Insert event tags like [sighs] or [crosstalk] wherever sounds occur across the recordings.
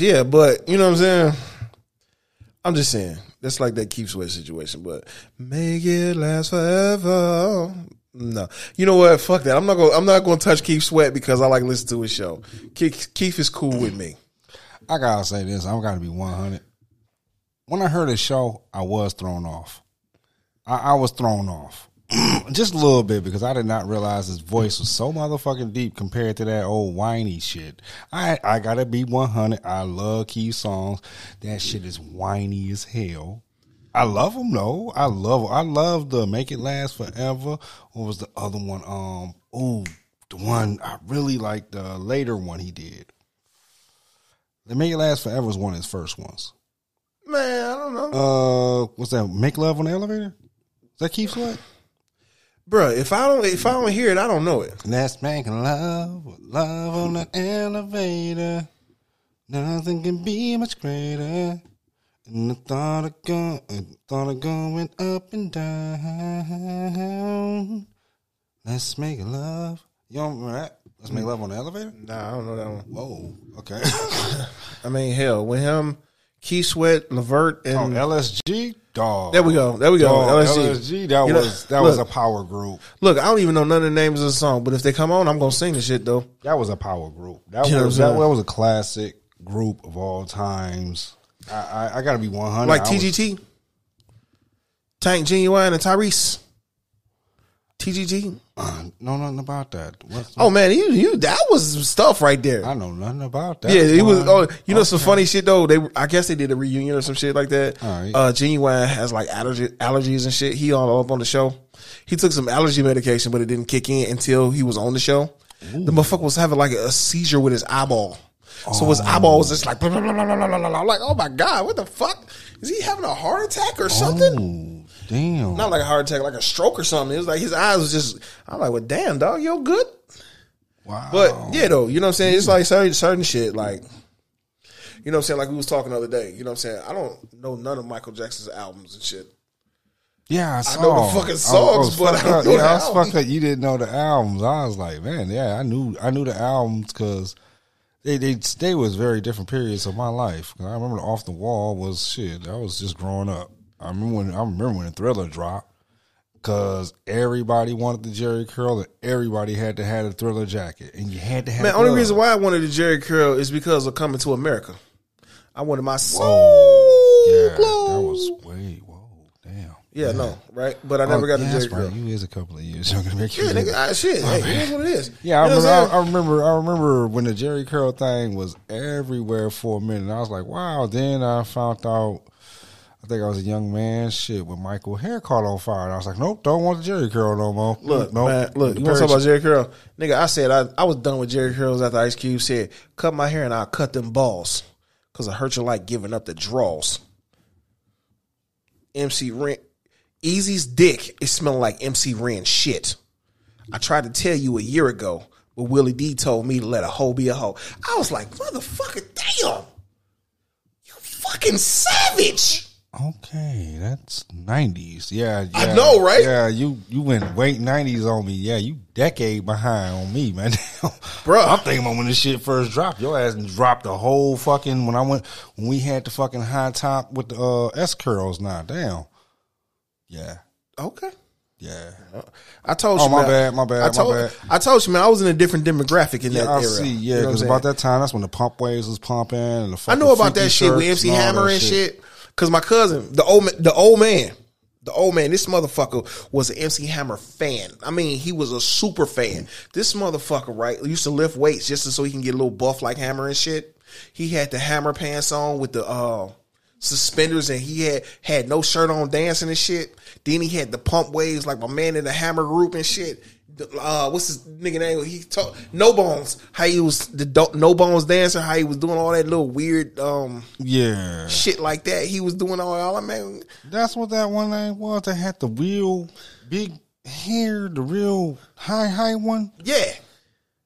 yeah, but you know what I'm saying. I'm just saying that's like that Keith Sweat situation, but make it last forever. No, you know what? Fuck that. I'm not gonna. I'm not gonna touch Keith Sweat because I like listen to his show. Keith, Keith is cool with me. I gotta say this. I'm gotta be 100. When I heard his show, I was thrown off. I, I was thrown off [clears throat] just a little bit because I did not realize his voice was so motherfucking deep compared to that old whiny shit. I I gotta be 100. I love Keith songs. That shit is whiny as hell. I love them though. I love I love the Make It Last Forever. What was the other one? Um, oh, the one I really like the later one he did. The Make It Last Forever was one of his first ones. Man, I don't know, Uh, what's that? Make Love on the Elevator? Is that Keith Sweat? Bruh, If I don't, if I don't hear it, I don't know it. That's making love, love on the elevator. Nothing can be much greater. And the thought of go, thought of going up and down. Let's make love. You don't remember that? Let's make love on the elevator. Nah, I don't know that one. Whoa. Okay. [laughs] I mean, hell, with him, Keith Sweat, Levert, oh, and LSG. Dog. there we go, there we go. Dog, LSG. LSG. That You know, was that look, was a power group. Look, I don't even know none of the names of the song, but if they come on, I'm gonna sing the shit though. That was a power group. That You was what I'm that, was a classic group of all times. I I, I got to be one hundred. Like TGT, Tank, Ginuwine, and Tyrese. TGT. Uh, no, nothing about that. What's oh man, you you that was stuff right there. I know nothing about that. Yeah, it was. Oh, you know okay. some funny shit though. They I guess they did a reunion or some shit like that. All right. Uh, Ginuwine has like allergy, allergies and shit. He all up on the show. He took some allergy medication, but it didn't kick in until he was on the show. Ooh. The motherfucker was having like a seizure with his eyeball. So oh. his eyeball was just like blah, blah, blah, blah, blah, blah, blah. like oh my god, what the fuck? Is he having a heart attack or something? Oh damn. Not like a heart attack, like a stroke or something. It was like his eyes was just. I'm like, well, damn, dog, you're good? wow. But yeah, though, you know what I'm saying? It's like certain, certain shit, like, you know what I'm saying? Like we was talking the other day, you know what I'm saying? I don't know none of Michael Jackson's albums and shit. yeah, I, saw. know the fucking I was songs, but I don't know yeah, the I was fucked up. You didn't know the albums. I was like, man, yeah, I knew. I knew the albums because. They, they they was very different periods of my life. I remember Off the Wall was shit. I was just growing up. I remember when I remember when the Thriller dropped because everybody wanted the Jheri curl and everybody had to have a Thriller jacket and you had to have. Man, the only reason why I wanted the Jheri curl is because of coming to America. I wanted my soul Yeah, glow. that was way whoa damn. yeah, no, right? But I never Oh, got yeah, the Jheri curl. right. You is a couple of years [laughs] younger than me. Yeah, nigga, ah, shit. Hey, it is what it is. Yeah, I You remember, I? I remember. I remember when the Jheri curl thing was everywhere for a minute. I was like, "Wow!" Then I found out. I think I was a young man. Shit, with Michael hair caught on fire. And I was like, "Nope, don't want the Jheri curl no more." Look, nope. man, look, you want to talk about Jheri Curl? Nigga, I said I, I was done with Jheri Curls after Ice Cube said, cut my hair and I'll cut them balls. Because I hurt you like giving up the draws. MC Ren. Eazy's dick is smelling like MC Ren shit. I tried to tell you a year ago, but Willie D told me to let a hoe be a hoe. I was like, motherfucker, damn. You fucking savage. Okay, that's nineties. Yeah, yeah, I know, right? Yeah, you you went late nineties on me. Yeah, you decade behind on me, man. [laughs] Bro, I'm thinking about when this shit first dropped. Your ass dropped the whole fucking when I went when we had the fucking high top with the uh, S curls. Now, damn. Yeah, Okay. yeah. I told Oh, you. Oh, my man. bad, my bad, I my told, bad. I told you, man. I was in a different demographic in Yeah, that I era. see. Yeah, know what I'm because about that time, that's when the pump waves was pumping and the fuck I know about that shit with MC Hammer and shit. shit. Cause my cousin, the old, the old man, the old man, this motherfucker was an MC Hammer fan. I mean, he was a super fan. This motherfucker, right, used to lift weights just so he can get a little buff like Hammer and shit. He had the Hammer pants on with the uh, suspenders, and he had had no shirt on, dancing and shit. Then he had the pump waves like my man in the Hammer group and shit. Uh, what's his nigga name? He talk No Bones. How he was the do- No Bones dancer. How he was doing all that little weird um Yeah, shit like that. He was doing all all that man. that's what that one name was. That had the real big hair, the real high high one. Yeah,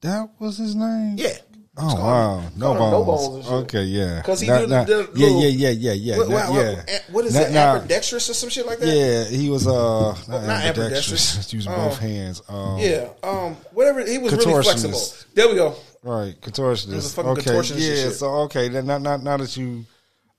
That was his name. yeah. Oh wow, no bones. Bones and shit. okay, yeah. 'Cause he Now- did the yeah, little- yeah, yeah, yeah, yeah, What, yeah. what- what is Now- it? ambidextrous or some shit like that? Yeah, he was uh not, not ambidextrous. ambidextrous. [laughs] using Oh. both hands. Um, Yeah, um, whatever. He was really flexible. There we go. Right, It was a contortionist. fucking Okay, contortionist yeah. So okay, then now, now, now that you,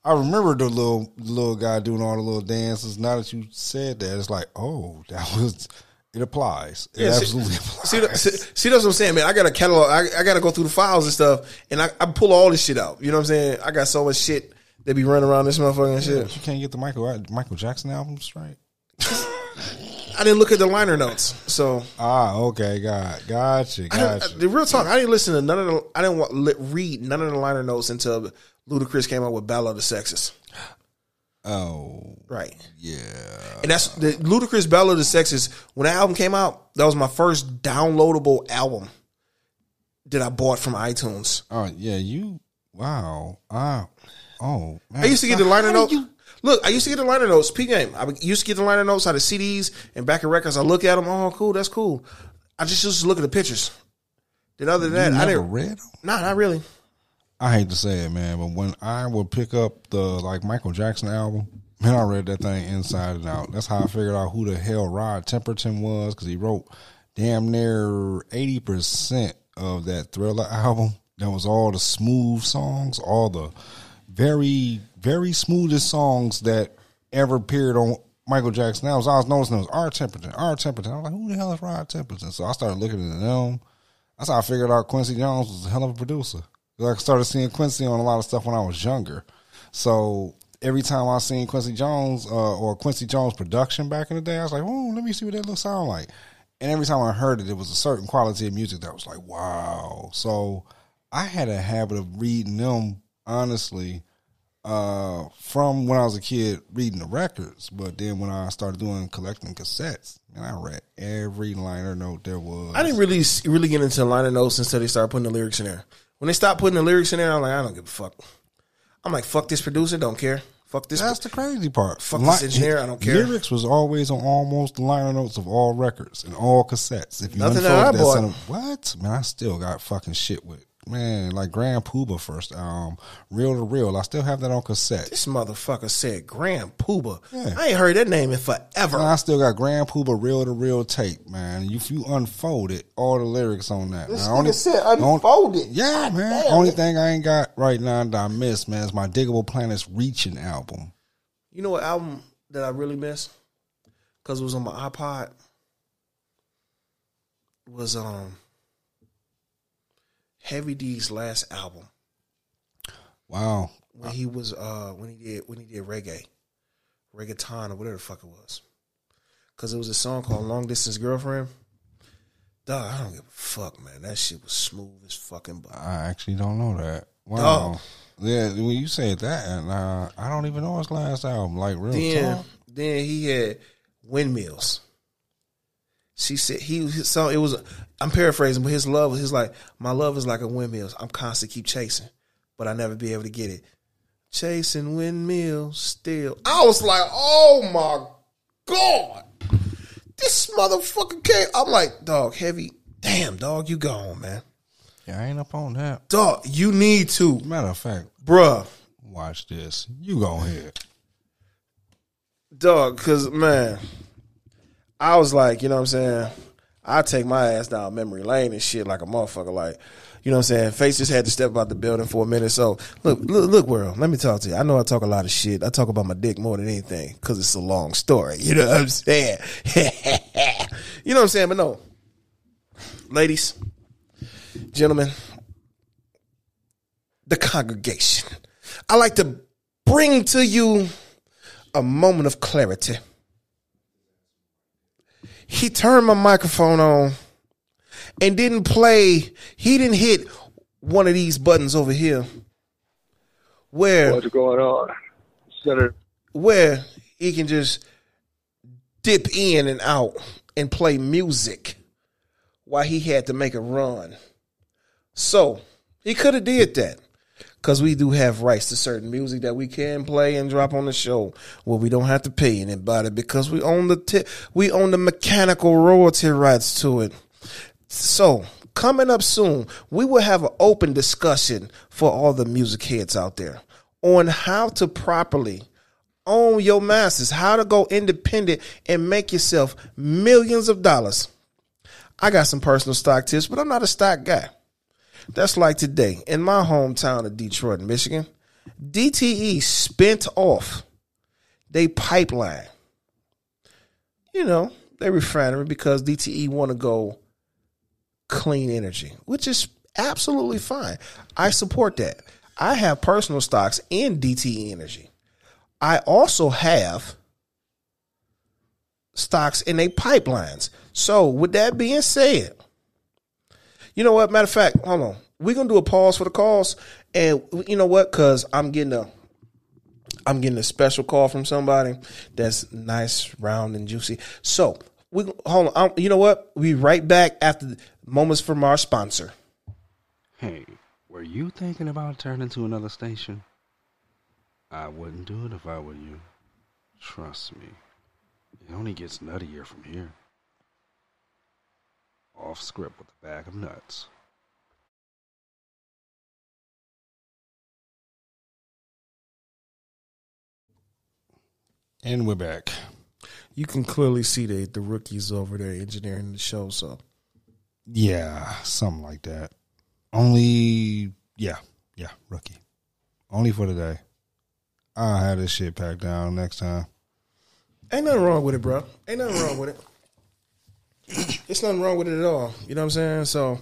I remember the little the little guy doing all the little dances. Now that you said that, it's like, oh, that [laughs] was it applies. It Yeah, absolutely applies. See, the- see, see, that's what I'm saying, man. I got a catalog. I, I got to go through the files and stuff, and I, I pull all this shit out. You know what I'm saying? I got so much shit that be running around this motherfucker and shit. You can't get the Michael Michael Jackson albums right. [laughs] I didn't look at the liner notes, so Ah, okay, got gotcha, I gotcha. the real talk. I didn't listen to none of the. I didn't want, read none of the liner notes until Ludacris came out with "Battle of the Sexes." Oh, Right, yeah. and that's the Ludacris "Battle of the Sexes." When that album came out, that was my first downloadable album that I bought from iTunes. Oh, yeah. You wow. Ah, oh. Man. I used to get the liner notes. you- Look, I used to get the liner notes. P game. I used to get the liner notes out of CDs and back of records. I look at them. Oh, cool. That's cool. I just used to look at the pictures. Then other than that, you I never didn't. read 'em? Nah, not really. I hate to say it, man, but when I would pick up the like Michael Jackson album, man, I read that thing inside and out. That's how I figured out who the hell Rod Temperton was because he wrote damn near eighty percent of that Thriller album. That was all the smooth songs, all the very, very smoothest songs that ever appeared on Michael Jackson albums. I was noticing it was R. Temperton, R. Temperton. I was like, who the hell is Rod Temperton? So I started looking at them. That's how I figured out Quincy Jones was a hell of a producer. I started seeing Quincy on a lot of stuff when I was younger. So every time I seen Quincy Jones uh, or Quincy Jones production back in the day, I was like, oh, let me see what that looks sound like. And every time I heard it, it was a certain quality of music that was like, wow. So I had a habit of reading them, honestly, uh, from when I was a kid, reading the records. But then when I started doing collecting cassettes, and I read every liner note there was. I didn't really really get into liner notes until they started putting the lyrics in there. When they stopped putting the lyrics in there, I'm like, I don't give a fuck. I'm like, fuck this producer, don't care. Fuck this. That's the crazy part. Fuck this engineer, I don't care. Lyrics was always on almost the liner notes of all records and all cassettes. If you Nothing unfold that I that bought. son of- what man, I still got fucking shit with man like Grand Puba first album, Reel to Reel. I still have that on cassette. this motherfucker said Grand Puba. Yeah. I ain't heard that name in forever. And I still got Grand Puba Reel to Reel tape, man. If you unfold it, all the lyrics on that. This man. nigga said unfold it. Yeah, man. damn. Only thing I ain't got right now that I miss, man, is my Diggable Planets Reaching album. You know what album that I really miss? Because it was on my iPod. Was um Heavy D's last album Wow. when he was uh when he did when he did reggae, reggaeton or whatever the fuck it was. Because it was a song called "Long Distance Girlfriend." Dog, I don't give a fuck, man. That shit was smooth as fucking butt. I actually don't know that. Wow. Dog. Yeah, when you said that, and uh, I don't even know his last album. Like real Then, talk. then he had windmills. She said he song. It was. I'm paraphrasing, but his love was his like my love is like a windmill. I'm constantly keep chasing, but I never be able to get it. Chasing windmills still. I was like, oh my god, this motherfucker came. I'm like, dog, heavy. Damn, dog, you gone, man. Yeah, I ain't up on that. Dog, you need to, Matter of fact, bruh. watch this. You go ahead. dog because man i was like you know what i'm saying? I take my ass down memory lane and shit like a motherfucker. Like you know what i'm saying? Face just had to step out the building for a minute. So look look, look world let me talk to you. I know i talk a lot of shit. I talk about my dick more than anything because it's a long story. [laughs] You know what i'm saying? [laughs] You know what i'm saying? But no. Ladies gentlemen the congregation i like to bring to you a moment of clarity. He turned my microphone on and didn't play, he didn't hit one of these buttons over here where What's going on? Senator where he can just dip in and out and play music while he had to make a run. So he could have did that because we do have rights to certain music that we can play and drop on the show where we don't have to pay anybody because we own the ti- we own the mechanical royalty rights to it. So, coming up soon, we will have an open discussion for all the music heads out there on how to properly own your masters, how to go independent and make yourself millions of dollars. I got some personal stock tips, but I'm not a stock guy. That's like today in my hometown of Detroit, Michigan. DTE spent off they pipeline. You know, they refinery because DTE want to go clean energy, which is absolutely fine. I support that. I have personal stocks in DTE Energy. I also have stocks in a pipelines. So, with that being said, you know what? Matter of fact, hold on. We're gonna do a pause for the calls, and you know what? Because I'm getting a, I'm getting a special call from somebody that's nice, round, and juicy. So we hold on. I'm, you know what? We right back after moments from our sponsor. Hey, were you thinking about turning to another station? I wouldn't do it if I were you. Trust me. It only gets nuttier from here. Off script with a bag of nuts. And we're back. You can clearly see the the rookies over there engineering the show. So Yeah, something like that. Only, yeah, yeah, rookie. Only for today. I'll have this shit packed down next time. ain't nothing wrong with it, bro. Ain't nothing wrong with it. [coughs] It's nothing wrong with it at all. You know what I'm saying? So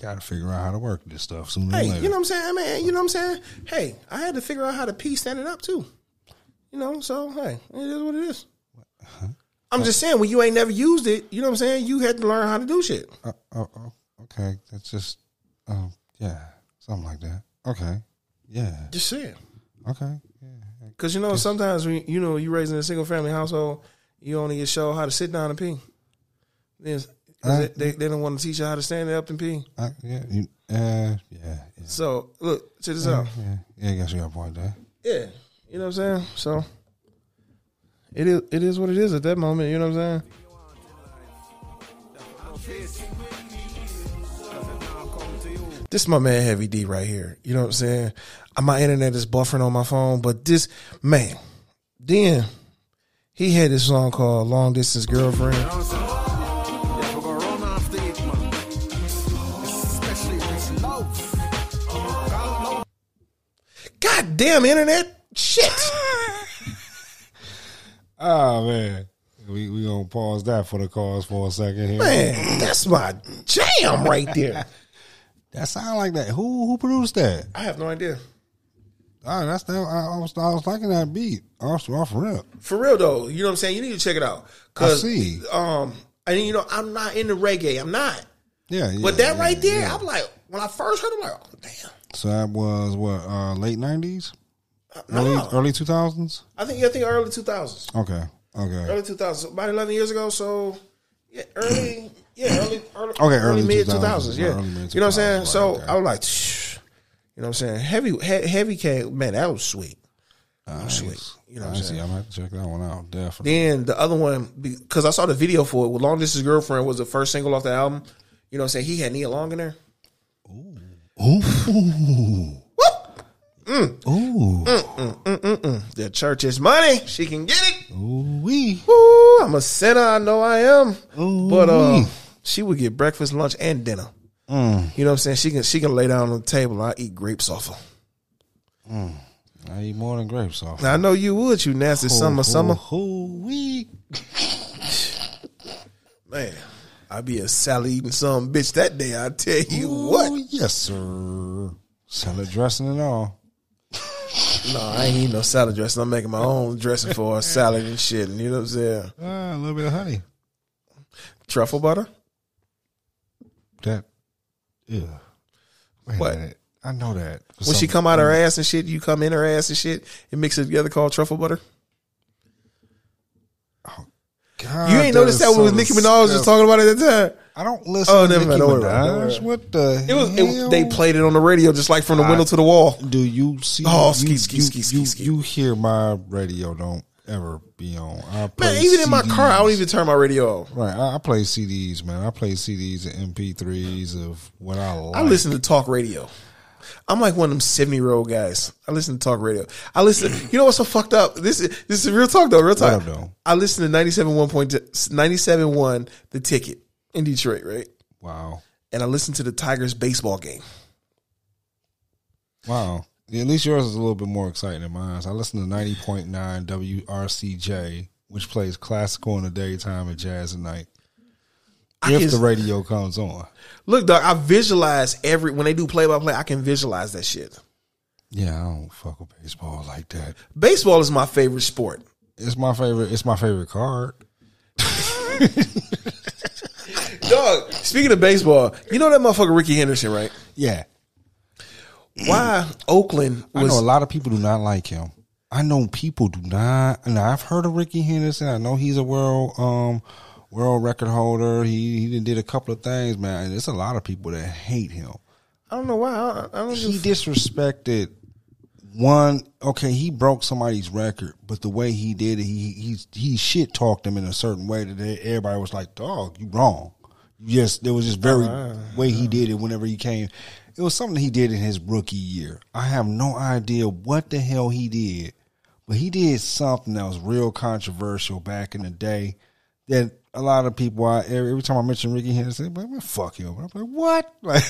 Got to figure out how to work this stuff sooner hey, later. you know what I'm saying? I mean, you know what I'm saying? Hey, I had to figure out how to pee standing up too. You know, so hey, it is what it is. I'm just saying when you ain't never used it, you know what I'm saying? You had to learn how to do shit. oh, oh, oh, okay, that's just, um, yeah, something like that. Okay, yeah, Just saying. okay, yeah. Because you know, sometimes when you know you raised in a single family household, you only get shown how to sit down and pee. Then they, they, they don't want to teach you how to stand up and pee. I, yeah, you, uh, yeah, yeah, So look, check this yeah, out. yeah, yeah. I guess you got a point there. Yeah, you know what I'm saying. So it is it is what it is at that moment. You know what I'm saying. This is my man Heavy D right here. You know what I'm saying? Uh, My internet is buffering on my phone, but this man, then he had this song called "Long Distance Girlfriend." God damn internet shit. Oh [laughs] man, we we gonna pause that for the cause for a second here. Man, that's my jam right there. [laughs] That sound like that. Who who produced that? I have no idea. Oh, that's that. I, I was I was liking that beat off off rip. For real though, you know what I'm saying? You need to check it out. Cause, I see. Um, and you know, I'm not into reggae. I'm not. Yeah, yeah But that yeah, right there, yeah. I'm like, when I first heard, it, I'm like, oh damn. So that was what uh, late nineties, early No. early two thousands. I think I think early 2000s, Okay, okay, early 2000s, about 11 years ago. So yeah, early, yeah, early, early, Okay, early mid 2000s, 2000s. Yeah, early you know what I'm saying? 2000s, So right, okay. I was like, Shh. You know what I'm saying? Heavy, he, heavy came, man, that was sweet. Was sweet. You know what I'm saying? I'm gonna have to check that one out. Definitely. Then the other one, because I saw the video for it, with Long Distance Girlfriend was the first single off the album. You know what I'm saying? He had Nia Long in there. Ooh, ooh, mm. Ooh. Mm, mm, the church is money. She can get it. ooh, wee. Ooh, I'm a sinner. I know I am. Ooh, But uh, she would get breakfast, lunch, and dinner. Mm. You know what I'm saying? She can she can lay down on the table. And I eat grapes off her. I eat more than grapes off. Now I know you would. You nasty summer, summer Ooh, wee. [laughs] man. I be a salad eating some bitch that day. I tell you Ooh, what. Yes, sir. Salad dressing and all. [laughs] No, I ain't eating no salad dressing. I'm making my own dressing for a salad and shit. And you know what I'm saying? Ah, a little bit of honey. Truffle butter. That. Yeah. Wait What? a minute. I know that. When she come out her ass and shit, you come in her ass and shit and mix it together called truffle butter. Oh, God, You ain't noticed that when Nicki Minaj was disgusting. talking about it at the time. I don't listen Oh, to never Nicki mind. Don't worry about it. Don't worry Minaj. What the It was. hell? It, they played it on the radio just like from the window to the wall. Do you see? Oh, you, ski, ski, you, ski, ski, you, ski. you hear my radio? Don't ever be on. I play Man, even in my car, I don't even turn my radio off. Right, I, I play CDs, man. I play CDs and MP3s of what I like. I listen to talk radio. I'm like one of them 70 year old guys. I listen to talk radio. I listen. You know what's so fucked up? This is this is real talk though. Real talk. though? I listen to 97.1 point 97.1 the ticket in Detroit, right? Wow, And I listen to the Tigers baseball game. wow. Yeah, at least yours is a little bit more exciting than mine. I listen to ninety point nine WRCJ, which plays classical in the daytime and jazz at night. If can- the radio comes on, Look, dog, I visualize every when they do play by play. I can visualize that shit. yeah, I don't fuck with baseball like that. Baseball is my favorite sport. It's my favorite. It's my favorite card. [laughs] Dog, speaking of baseball, you know that motherfucker Rickey Henderson, right? Yeah, Why Oakland I know a lot of people do not like him. I know people do not. And I've heard of Rickey Henderson. I know he's a world um world record holder. He he did a couple of things, man. And there's a lot of people that hate him. I don't know why. I, I don't He disrespected one. Okay, he broke somebody's record, but the way he did it, he he he shit talked him in a certain way that everybody was like, "Dog, you wrong." Yes, there was just very way he did it. Whenever he came, it was something he did in his rookie year. I have no idea what the hell he did, but he did something that was real controversial back in the day. That a lot of people, I, every every time I mention Rickey Henderson, like, "Man, fuck him. I'm like, what? [laughs] Like,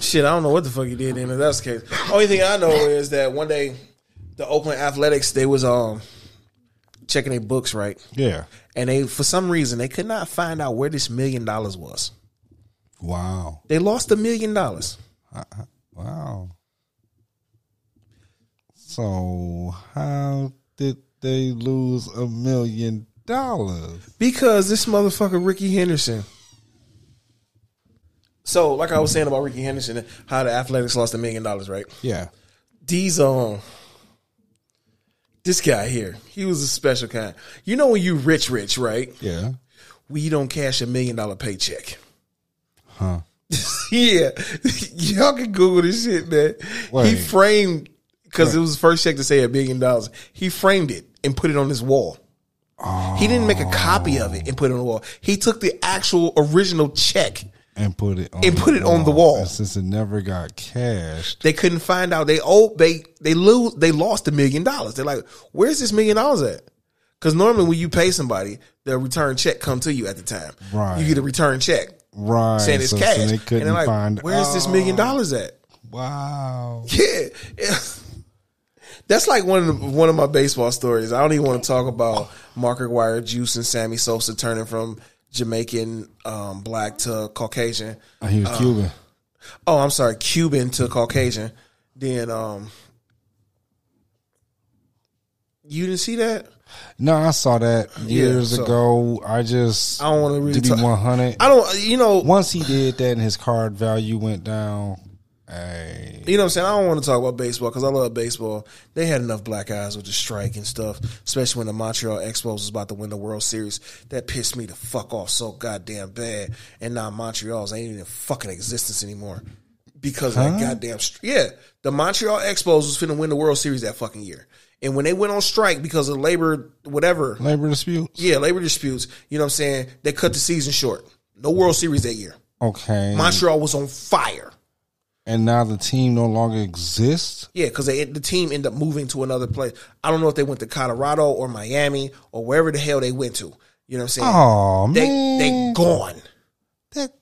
shit. I don't know what the fuck he did. in that's the case, only thing I know is that one day the Oakland Athletics they was um checking their books right, yeah. and they for some reason they could not find out where this million dollars was. Wow. They lost a million dollars. Wow. So how did they lose a million dollars? Because this motherfucker Rickey Henderson. So, like I was saying about Rickey Henderson, and how the Athletics lost a million dollars, right? Yeah. These um, this guy here, he was a special kind. You know when you rich, rich, right? Yeah. We don't cash a million dollar paycheck. Huh. [laughs] yeah, y'all can Google this shit, man. He framed because it was the first check to say a billion dollars. He framed it and put it on his wall. He didn't make a copy of it and put it on the wall. He took the actual original check. And put it on And put it on the wall. And since it never got cashed. They couldn't find out. They oh they they lose they lost a million dollars. They're like, where's this million dollars at? Because normally when you pay somebody, the return check come to you at the time. Right. You get a return check Right. saying it's so, cash. so they couldn't they're like, find where's this million dollars at? Wow. Yeah. yeah. [laughs] That's like one of the, one of my baseball stories. I don't even want to talk about Mark McGwire, Juice, and Sammy Sosa turning from Jamaican um, black to Caucasian. Oh, He was Cuban. Oh, I'm sorry, Cuban to Caucasian. Then um, you didn't see that? No, I saw that years so- ago. I just I don't really to be one hundred. I don't. You know. Once he did that and his card value went down, hey, You know what I'm saying? I don't want to talk about baseball because I love baseball. They had enough black eyes with the strike and stuff, especially when the Montreal Expos was about to win the World Series. That pissed me the fuck off so goddamn bad. And now Montreal's ain't even in fucking existence anymore because of that goddamn. Yeah, the Montreal Expos was finna win the World Series that fucking year. And when they went on strike because of labor, whatever, labor disputes. yeah, labor disputes, you know what I'm saying? They cut the season short. No World Series that year. Okay, Montreal was on fire. and now the team no longer exists. Yeah, because the team ended up moving to another place. I don't know if they went to Colorado or Miami or wherever the hell they went to. You know what I'm saying? Oh they man, they gone, that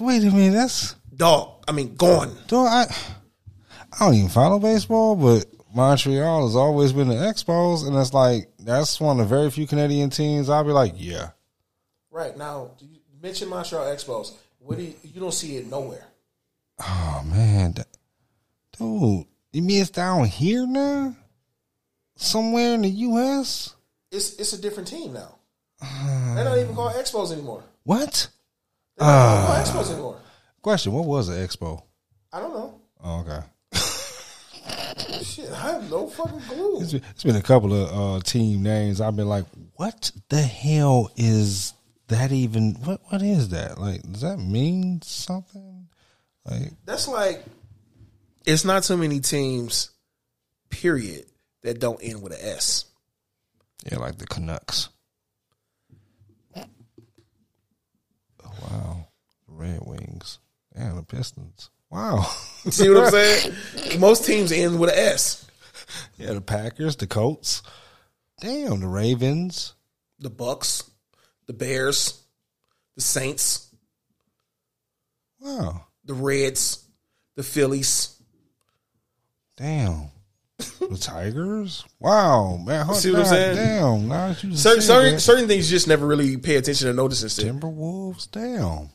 wait a minute, that's dog. I mean, gone. do I? I don't even follow baseball, but Montreal has always been the Expos, and it's like that's one of the very few Canadian teams. I'll be like, yeah, Right now, you mention Montreal Expos. What do you, you don't see it nowhere? oh man, that, dude, you mean it's down here now, somewhere in the U.S. It's it's a different team now. They're not even called Expos anymore. What? They're not ah. called Expos anymore. Question: What was an Expo? I don't know. Oh, okay. Shit, I have no fucking clue. It's been, it's been a couple of uh, team names. I've been like, what the hell is that even? What what is that? Like, does that mean something? Like, That's like it's not too many teams, period, that don't end with an S. Yeah, like the Canucks. Oh, wow. Red Wings. and the Pistons. Wow. [laughs] See what I'm saying? [laughs] Most teams end with an S. yeah, the Packers, the Colts. Damn, the Ravens. The Bucks, the Bears, the Saints, Wow. the Reds, the Phillies. Damn. the Tigers? Wow, man. Huh, See what I'm saying? Damn. Now that you just Certain, said certain, certain things you just never really pay attention to notice and. Timberwolves? Damn.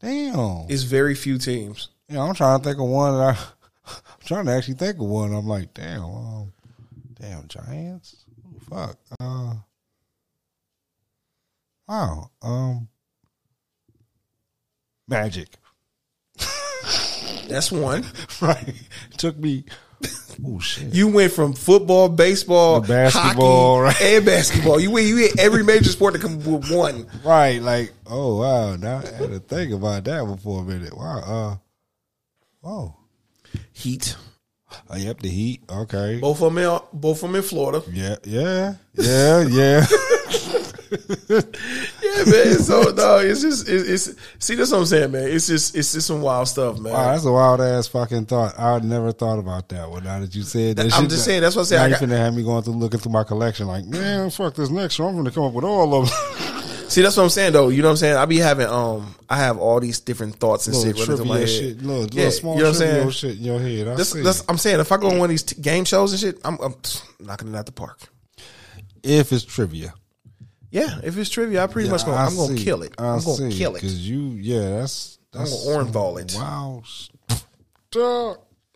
Damn. It's very few teams. Yeah, I'm trying to think of one that I [laughs] I'm trying to actually think of one. I'm like, damn, um, damn Giants. Ooh, fuck. Uh Wow. Um Magic. That's one. [laughs] right. Took me Oh shit. You went from football, baseball, The basketball, hockey, right. and basketball. You went, you hit every major sport to come with one. Right, like, oh wow, now I had to think about that one for a minute. Wow, uh oh. Heat. Oh, yep, the heat. Okay. Both of them, in, both of them in Florida. Yeah, yeah, yeah, yeah. [laughs] Yeah, man. So no, it's just it's, it's see that's what I'm saying, man. It's just it's just some wild stuff, man. Wow, that's a wild ass fucking thought. I never thought about that one. Now that you said that, I'm shit, just saying, that's what I said. Now I you got- finna have me going through looking through my collection, like, man, fuck this next one. I'm gonna come up with all of them. [laughs] See, that's what I'm saying, though. You know what I'm saying? I be having um, I have all these different thoughts and shit running through my head. shit, little, Yeah, little small you know what I'm saying? shit in your head. I That's, I'm saying. If I go on one of these t- game shows and shit, I'm, I'm [sniffs] knocking it out the park. if it's trivia, Yeah, if it's trivia, I pretty much gonna, I I'm gonna kill it. I I'm gonna see, kill it. because you, yeah, that's I'm that's gonna Orenthal it. Wow.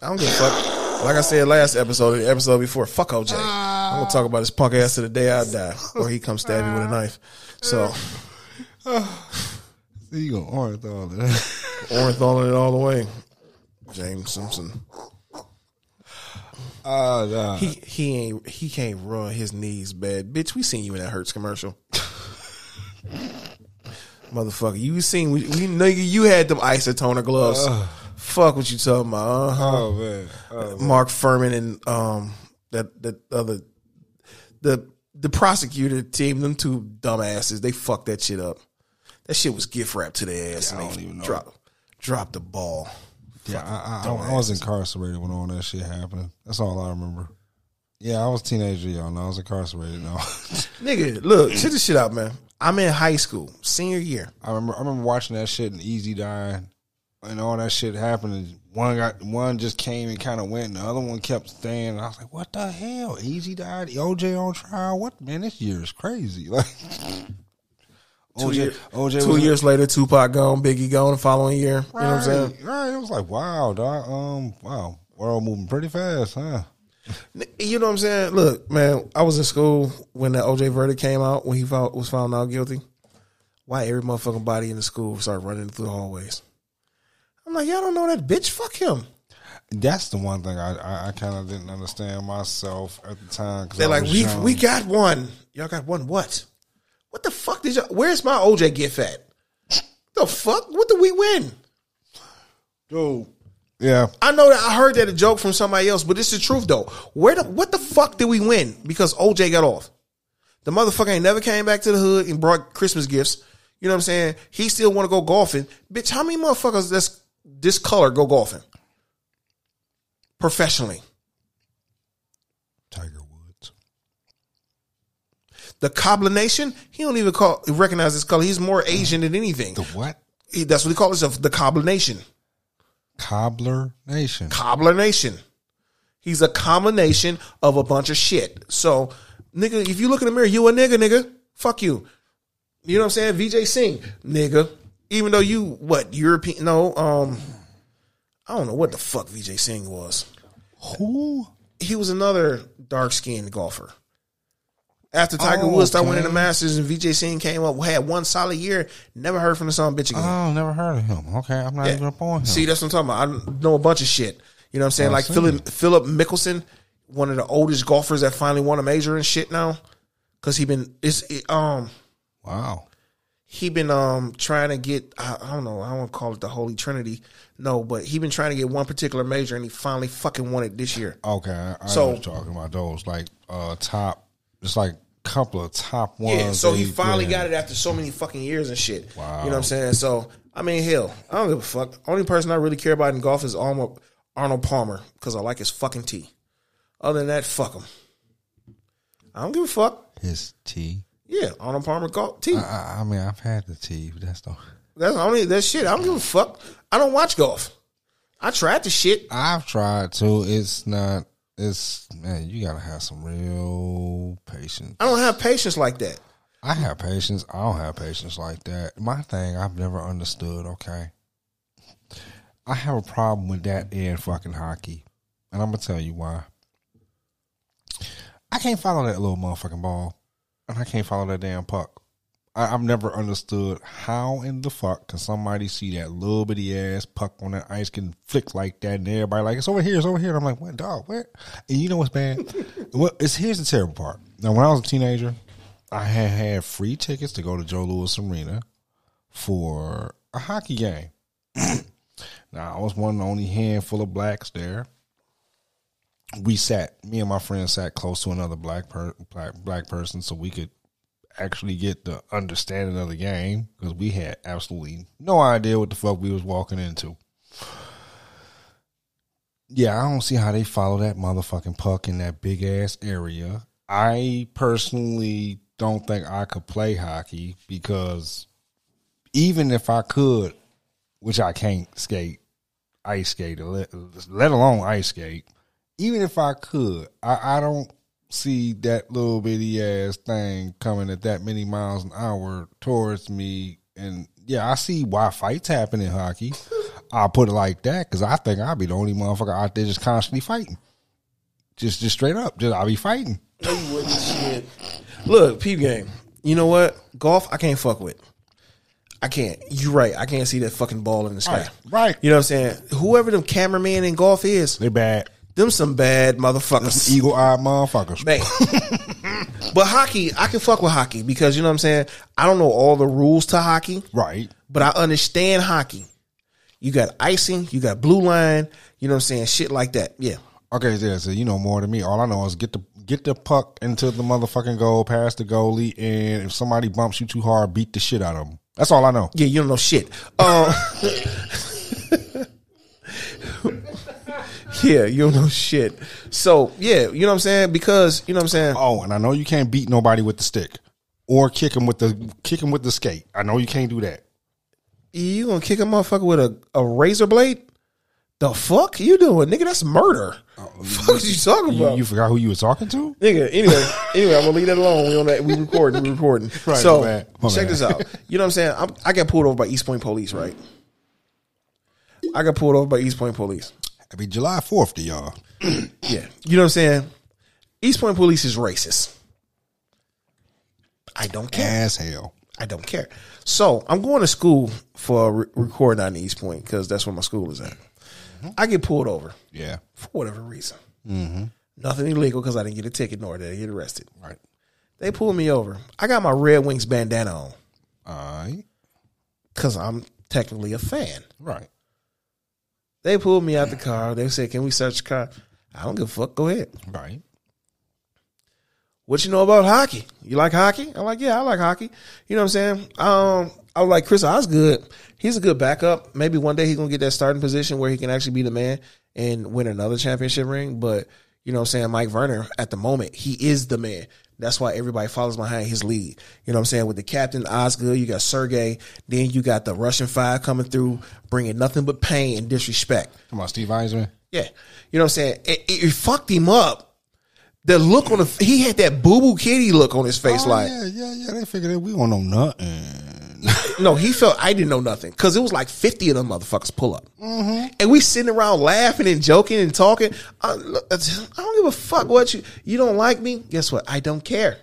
I don't give a fuck. Like I said last episode, the episode before, fuck OJ. Ah. I'm gonna talk about his punk ass to the day I die, or he comes stab me with a knife. So ah. [sighs] See, you gonna orange all of that. [laughs] Orenthaling it all the way. James Simpson. Ah, nah. He he ain't he can't run his knees bad. Bitch, we seen you in that Hertz commercial. [laughs] Motherfucker, you seen we, we nigga you had them isotoner gloves. Ah. Fuck what you talking about, uh-huh. Oh man. Oh, Mark Fuhrman and um that that other the the prosecutor team, them two dumbasses, they fucked that shit up. That shit was gift wrapped to their ass Yeah, I don't even know. drop drop the ball. Yeah, I, I, I, was incarcerated when all that shit happened. That's all I remember. Yeah, I was a teenager, y'all know. I was incarcerated. No, [laughs] Nigga, look, check this shit out, man. I'm in high school, senior year. I remember. I remember watching that shit and Eazy dying, and all that shit happened. One got one just came and kind of went, and the other one kept staying. And I was like, "What the hell? Eazy died. OJ on trial. What man? This year is crazy." [laughs] Like Two, OJ, year- OJ two years later, Tupac gone, Biggie gone the following year. You know what I'm saying? right. It was like, wow, dog. Um, wow, world moving pretty fast, huh? You know what I'm saying? Look, man, I was in school when the OJ verdict came out, when he found, was found out guilty. Why every motherfucking body in the school started running through the hallways? I'm like, y'all don't know that bitch? Fuck him. That's the one thing I I, I kind of didn't understand myself at the time. They're like, we young. we got one. Y'all got one what? What the fuck did y'all? Where's my OJ gift at? The fuck? What did we win? Dude. Yeah, I know that I heard that a joke from somebody else, but it's the truth though. Where the what the fuck did we win? Because OJ got off. The motherfucker ain't never came back to the hood and brought Christmas gifts. You know what I'm saying? He still want to go golfing. Bitch, how many motherfuckers that's this color go golfing? Professionally. Tiger Woods. The Cablinasian, he don't even call recognize this color. He's more Asian than anything. The what? He, that's what he calls himself, the Cablinasian. Cobbler Nation. Cablinasian. He's a combination of a bunch of shit. So, nigga, if you look in the mirror, you a nigga, nigga. Fuck you. You know what I'm saying? Vijay Singh, nigga. Even though you what European? No, um, I don't know what the fuck Vijay Singh was. Who? He was another dark skinned golfer. After Tiger Oh, Woods started winning the. Masters and Vijay Singh came up, had one solid year, never heard from the son bitch again. Oh, never heard of him. Okay, I'm not Yeah. even up on him. See, that's what I'm talking about. I know a bunch of shit. You know what I'm saying? I like see. Philip Philip Mickelson, one of the oldest golfers that finally won a major and shit now, because he been it's it, um wow. He been um trying to get I, I don't know I don't want to call it the Holy Trinity no, but he been trying to get one particular major and he finally fucking won it this year. Okay, I, I So- talking about those like uh top, it's like couple of top ones. Yeah, so he finally played. got it after so many fucking years and shit. Wow. You know what I'm saying? So I mean, hell, I don't give a fuck. Only person I really care about in golf is Arnold, Arnold Palmer because I like his fucking tee. Other than that, fuck him. I don't give a fuck. his tea. Yeah, Arnold Palmer golf tee. I, I- I mean, I've had the tea, but that's the. That's only that shit. I don't give a fuck. I don't watch golf. I tried the shit. I've tried to. It's not. It's man. You gotta have some real patience. I don't have patience like that. I have patience. I don't have patience like that. My thing, I've never understood. Okay, I have a problem with that in fucking hockey, and I'm gonna tell you why. I can't follow that little motherfucking ball, and I can't follow that damn puck. I, I've never understood how in the fuck can somebody see that little bitty ass puck on that ice can flick like that, and everybody like it's over here, it's over here. And I'm like, what dog? Where? And you know what's bad? [laughs] well, it's here's the terrible part. Now, when I was a teenager, I had had free tickets to go to Joe Louis Arena for a hockey game. [clears throat] now, I was one of the only handful of blacks there. We sat, me and my friend sat close to another black per, black, black person, so we could actually get the understanding of the game because we had absolutely no idea what the fuck we was walking into. Yeah, I don't see how they follow that motherfucking puck in that big ass area. I personally don't think I could play hockey because even if I could, which I can't skate, ice skate, let, let alone ice skate, even if I could, I, I don't see that little bitty ass thing coming at that many miles an hour towards me. And yeah, I see why fights happen in hockey. I'll put it like that because I think I'll be the only motherfucker out there just constantly fighting. Just, just straight up, just I'll be fighting. No, you wouldn't. Shit. Look, peep game. You know what? Golf, I can't fuck with. I can't. You're right. I can't see that fucking ball in the sky. Right, right. You know what I'm saying? Whoever them cameraman in golf is, they're bad, them some bad motherfuckers. eagle eyed motherfuckers. Man. [laughs] but hockey, I can fuck with hockey because you know what I'm saying? I don't know all the rules to hockey, Right. but I understand hockey. You got icing, you got blue line, you know what I'm saying? Shit like that. Yeah. Okay, yeah, so you know more than me. All I know is get the get the puck into the motherfucking goal, pass the goalie, and if somebody bumps you too hard, beat the shit out of them. That's all I know. Yeah, you don't know shit. Uh, [laughs] [laughs] yeah, you don't know shit. So, yeah, you know what I'm saying? Because, you know what I'm saying? Oh, and I know you can't beat nobody with the stick or kick him with the kick him with the skate. I know you can't do that. You gonna kick a motherfucker with a, a razor blade? The fuck you doing, nigga? That's murder. Oh, [laughs] fuck you talking You, about? you forgot who you was talking to? Nigga, anyway, anyway, I'm gonna leave that alone. We on that. We recording. We recording. [laughs] Right, so my. My check bad. this out. You know what I'm saying? I'm, I got pulled over by East Point Police, right? I got pulled over by East Point Police. Happy July Fourth to y'all. [clears throat] Yeah, you know what I'm saying? East Point Police is racist. I don't care. As hell. I don't care. So I'm going to school for re- recording on East Point because that's where my school is at. Mm-hmm. I get pulled over Yeah. for whatever reason. Mm-hmm. Nothing illegal because I didn't get a ticket nor did I get arrested. Right. They pulled me over. I got my Red Wings bandana on All right. because I'm technically a fan. Right. They pulled me out the car. They said, "Can we search the car?" I don't give a fuck. Go ahead. Right. What you know about hockey? You like hockey? I'm like, yeah, I like hockey. You know what I'm saying? Um, I was like Chris Osgood. He's a good backup. Maybe one day he's gonna get that starting position where he can actually be the man and win another championship ring. But you know what I'm saying? Mike Vernon at the moment, he is the man. That's why everybody follows behind his lead. You know what I'm saying? With the captain Osgood, you got Sergey, then you got the Russian fire coming through, bringing nothing but pain and disrespect. Come on, Steve Yzerman. Yeah. You know what I'm saying? It, it, it fucked him up. The look on the he had that boo boo kitty look on his face, Oh, like yeah, yeah, yeah. They figured that we don't know nothing. No, he felt I didn't know nothing because it was like fifty of them motherfuckers pull up, Mm-hmm. and we sitting around laughing and joking and talking. I, I don't give a fuck what you you don't like me. Guess what? I don't care.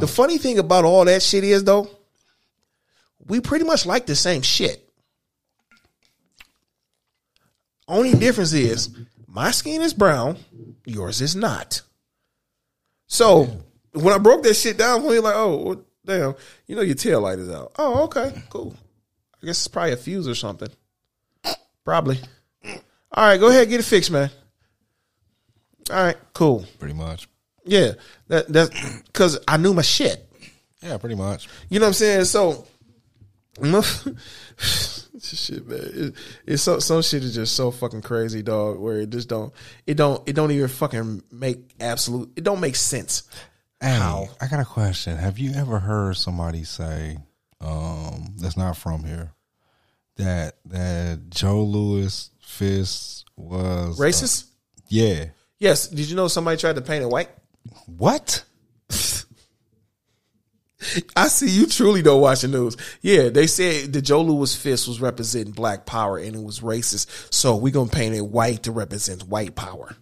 The funny thing about all that shit is though, we pretty much like the same shit. Only difference is my skin is brown, yours is not. So when I broke that shit down, we like, oh damn, you know your tail light is out. Oh, okay, cool. I guess it's probably a fuse or something. Probably. All right, go ahead, get it fixed, man. All right, cool. Pretty much. Yeah, that that because I knew my shit. Yeah, pretty much. You know what I'm saying? So, [laughs] shit, man, it, it's so some shit is just so fucking crazy, dog. Where it just don't, it don't, it don't even fucking make absolute. It don't make sense. Hey, How? I got a question. Have you ever heard somebody say, um, that's not from here, that that Joe Louis fist was uh, Racist? yeah. yes. Did you know somebody tried to paint it white? What? [laughs] I see you truly don't watch the news. Yeah, they said the Joe Louis fist was representing black power and it was racist. So we're gonna paint it white to represent white power.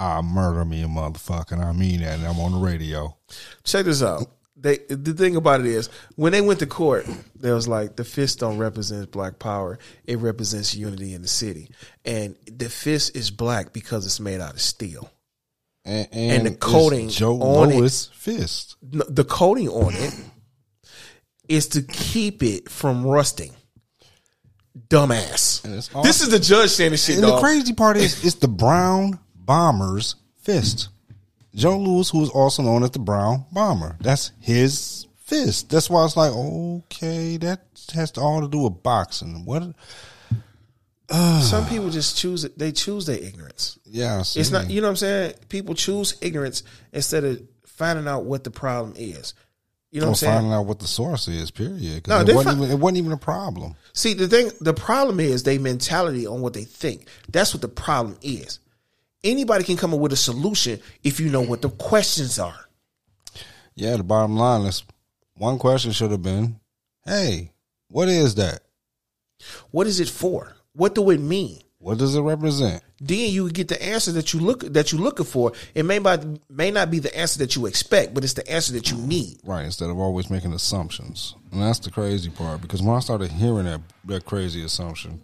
I murder me a motherfucker. and I mean that. And I'm on the radio. Check this out. They the thing about it is when they went to court, there was like the fist don't represent black power. It represents unity in the city. And the fist is black because it's made out of steel. And, And the it's coating Joe on it- fist. The coating on it is to keep it from rusting. Dumbass. And it's This is the judge saying this shit, And the crazy part is, it's the Brown Bomber's fist. Joe Louis, who is also known as the Brown Bomber, that's his fist. That's why it's like, okay, that has all to do with boxing. What? Uh. Some people just choose it. They choose their ignorance. Yeah, It's not, you know what I'm saying? People choose ignorance instead of finding out what the problem is. You know or what I'm saying? finding out what the source is. Period. No, it, wasn't fi- even, it wasn't even a problem. See, the thing, the problem is they mentality on what they think. That's what the problem is. Anybody can come up with a solution if you know what the questions are. Yeah, the bottom line is one question should have been, "Hey, what is that? What is it for? What do it mean? What does it represent?" Then you get the answer that you look that you're looking for. It may not may not be the answer that you expect, but it's the answer that you need. Right, instead of always making assumptions. And that's the crazy part because when I started hearing that that crazy assumption,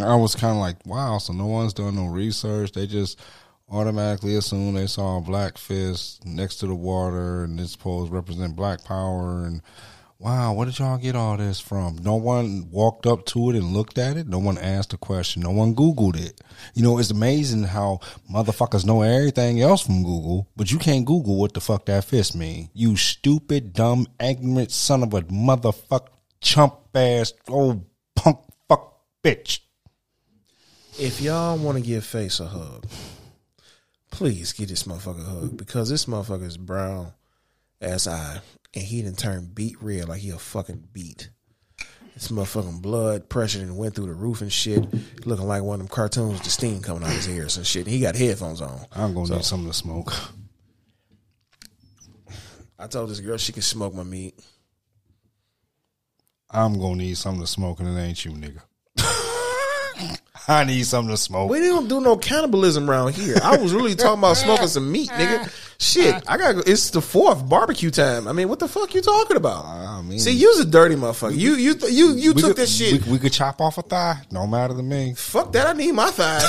I was kind of like, wow, so no one's done no research. They just automatically assume they saw a black fist next to the water and this pose represent black power. And wow, where did y'all get all this from? No one walked up to it and looked at it. No one asked a question. No one Googled it. You know, it's amazing how motherfuckers know everything else from Google, but you can't Google what the fuck that fist mean. You stupid, dumb, ignorant son of a motherfucker, chump ass, old punk fuck bitch. If y'all want to give Face a hug, please give this motherfucker a hug because this motherfucker is brown as I, and he didn't turn beet red like he a fucking beet. This motherfucking blood pressure and went through the roof and shit, looking like one of them cartoons, with the steam coming out his ears and shit. He got headphones on. I'm gonna need something to smoke. I told this girl she can smoke my meat. I'm gonna need something to smoke, and it ain't you, nigga. I need something to smoke. We don't do no cannibalism around here. I was really talking about smoking some meat, nigga. Shit, I got. It's the fourth barbecue time. I mean, what the fuck you talking about? I mean, See, you's a dirty motherfucker. You you you you took could, this shit. We, we could chop off a thigh. No matter to me. Fuck that. I need my thighs.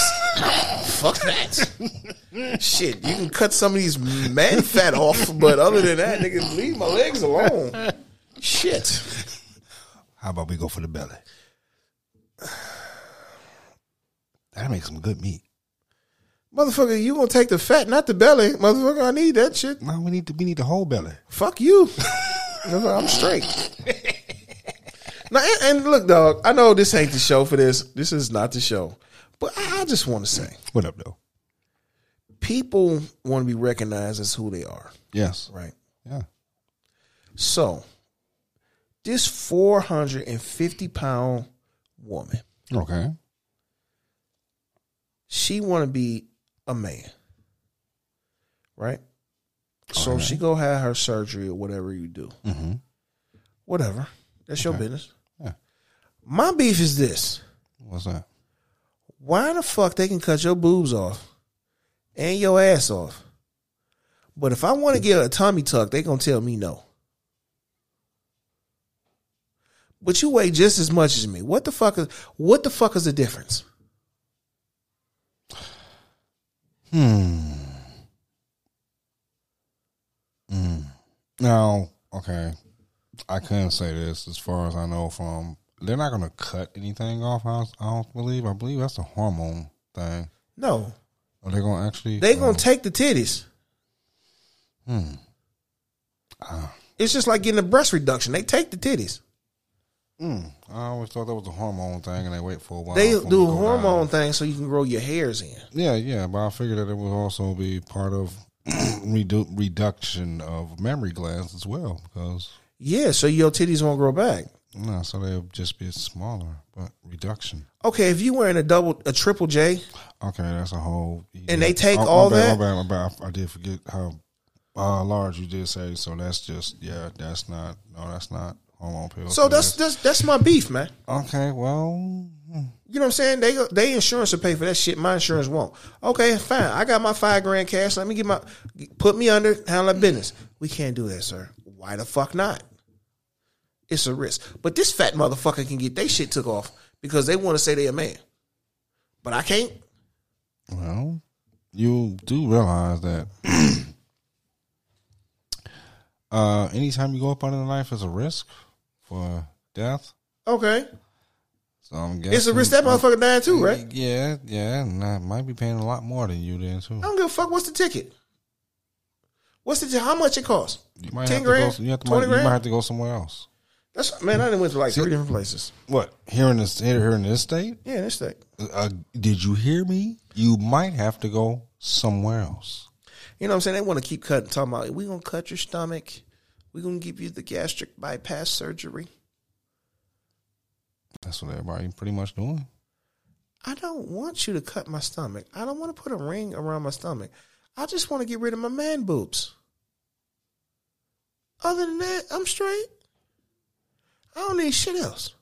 Fuck that. Shit, you can cut some of these man fat off, but other than that, nigga, leave my legs alone. Shit. How about we go for the belly? That makes some good meat. Motherfucker, you gonna take the fat, not the belly. Motherfucker, I need that shit. No, we need to. We need the whole belly. Fuck you. I'm straight. [laughs] now, and, and look, dog, I know this ain't the show for this. This is not the show. But I I just want to say, What up, though? people want to be recognized as who they are, Yes. right? Yeah. So, this 450 pound woman, Okay. She want to be a man, right? So Okay. she go have her surgery or whatever you do, Mm-hmm. whatever. That's your business. Yeah. My beef is this: What's that? Why the fuck they can cut your boobs off and your ass off, but if I want to get a tummy tuck, they gonna tell me no. But you weigh just as much as me. What the fuck is what the fuck is the difference? Hmm. Hmm. Now, okay, I couldn't say this as far as I know from. They're not going to cut anything off. I don't, I don't believe. I believe that's a hormone thing. No, Are they gonna actually? They gonna um, take the titties. It's just like getting a breast reduction. They take the titties. I always thought that was a hormone thing, and they wait for a while. They do a hormone down. thing so you can grow your hairs in. Yeah, yeah, but I figured that it would also be part of [clears throat] redu- reduction of mammary glands as well, because Yeah, so your titties won't grow back. no, so they'll just be smaller, but reduction. Okay, if you wearing a double, a triple J, Okay, that's a whole. And they take Oh, my all bad, that? My bad, my bad. I, I did forget how uh, large you did say. So that's just yeah. That's not. No, that's not so that's that's that's my beef, man. okay. Well, You know what I'm saying? They they insurance will pay for that shit. My insurance won't. Okay, fine. I got my five grand cash. Let me get my put me under handle that business. We can't do that, sir. Why the fuck not? It's a risk. But this fat motherfucker can get they shit took off because they want to say they a man. But I can't. well, you do realize that. [clears throat] uh, anytime you go up under the knife is a risk for death. Okay. So I'm guessing It's a risk that motherfucker dying too, right? Yeah, yeah, and I might be paying a lot more than you then too. I don't give a fuck. What's the ticket? What's the how much it costs? You might 10 have to grand? go. You, have to, 20 might, you might have to go somewhere else. That's man. I done went to like three different places. What here in this here, here in this state? Yeah, in this state. Uh, did you hear me? You might have to go somewhere else. You know what I'm saying? They want to keep cutting, talking about, we going to cut your stomach. We going to give you the gastric bypass surgery. That's what everybody pretty much doing. I don't want you to cut my stomach. I don't want to put a ring around my stomach. I just want to get rid of my man boobs. Other than that, I'm straight. I don't need shit else.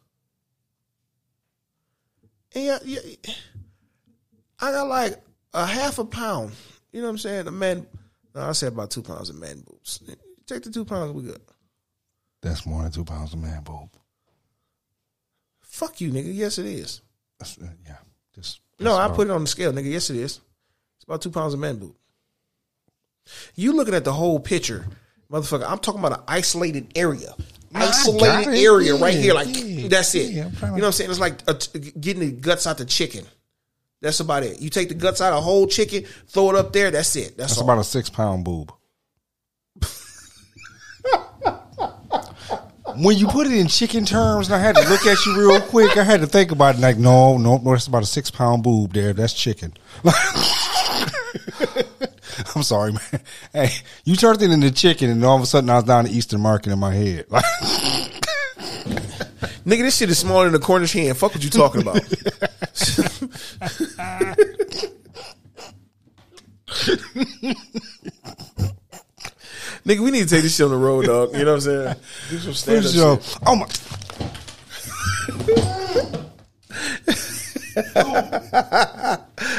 And yeah, yeah, I got like a half a pound. You know what I'm saying? A man, no, I said about two pounds of man boobs. Take the two pounds, we good. That's more than two pounds of man boob. Fuck you, nigga. Yes, it is. That's, uh, yeah, just No, I put it on the scale, nigga. Yes, it is. It's about two pounds of man boob. You looking at the whole picture, motherfucker. I'm talking about an isolated area. Got Isolated area right here. Like, yeah, that's it. yeah, you know what I'm saying? It's like a getting the guts out the chicken. That's about it. You take the guts out of a whole chicken, throw it up there. That's it. That's, That's all. about a six pound boob. When you put it in chicken terms, and I had to look at you real quick, I had to think about it. Like, no, no, no, that's about a six pound boob there. That's chicken. [laughs] I'm sorry, man. Hey, you turned it into chicken, and all of a sudden I was down the Eastern Market in my head. Like, [laughs] Nigga, this shit is smaller than a Cornish hen. Fuck what you talking about. [laughs] Nigga, we need to take this shit on the road, dog. You know what I'm saying? [laughs] Do some stand-up shit. oh my,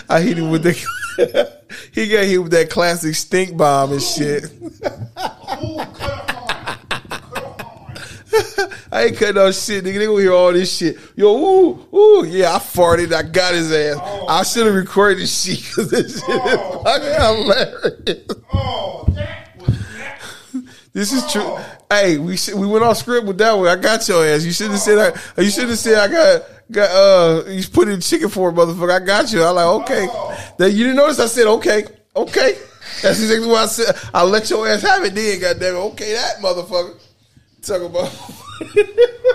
I hit him with the. [laughs] he got hit with that classic stink bomb and shit. [laughs] I ain't cutting no shit, nigga. They gonna hear all this shit. Yo, ooh, ooh, yeah, I farted. I got his ass. Oh. I should have recorded this shit because this shit is oh. fucking hilarious. Oh, that was that. This is true. Hey, we should, we went off script with that one. I got your ass. You should have said I. You should have said I got got. Uh, you put in chicken for it, motherfucker. I got you. I like okay. That you didn't notice. I said okay, okay. That's exactly what I said. I let your ass have it. Then, goddamn it. Okay, that motherfucker. Talk about.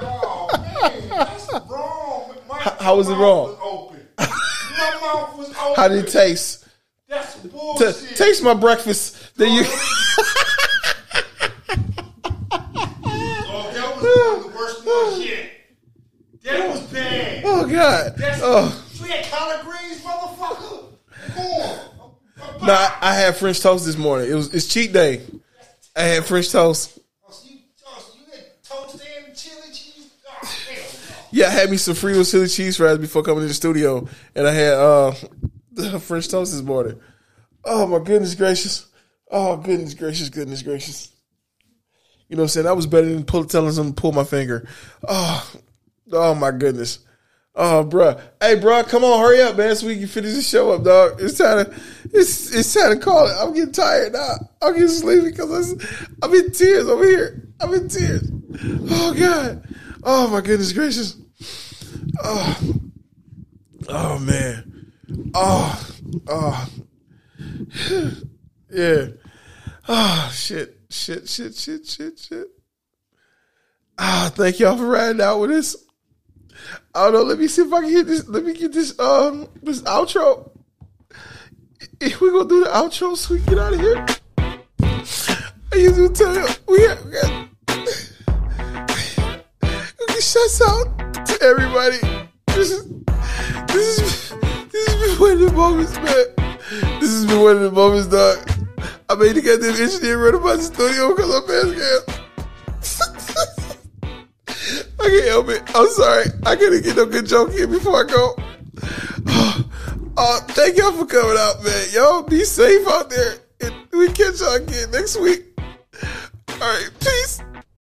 Oh, man, wrong. How was it wrong? Was open. My mouth was open. How did it taste? That's T- taste my breakfast. Then you. Oh, that was one of the worst ones yet. That was bad. Oh God. That's, Oh. We had collard greens, motherfucker? Come on. [laughs] No, I, I had French toast this morning. It was it's cheat day. I had French toast. You, so you had toast and chili cheese? Yeah, I had me some Fritos chili cheese fries before coming to the studio, and I had uh the French toast this morning. Oh my goodness gracious! Oh goodness gracious! Goodness gracious! You know what I'm saying? That was better than pull, telling someone to pull my finger. Oh, oh my goodness! Oh, bruh. Hey, bruh, come on, hurry up, man, so we can finish the show up, dog. It's time to, it's it's time to call it. I'm getting tired now. I'm getting sleepy because I'm in tears over here. I'm in tears. Oh God. Oh my goodness gracious. Oh, oh man. Oh, oh, [sighs] yeah. Oh shit, shit, shit, shit, shit, shit. Ah, thank y'all for riding out with us. I don't know. Let me see if I can get this. Let me get this um this outro. If we gonna do the outro so we get out of here. I to tell you we got, we get shouts out to everybody. This is this is this has been one of the moments, man. This has been one of the moments, dog. I made get this engineer run about the studio because I'm fast gas. [laughs] I can't help it. I'm sorry. I couldn't get no good joke in before I go. [sighs] Uh, thank y'all for coming out, man. Y'all be safe out there. And we catch y'all again next week. All right, peace.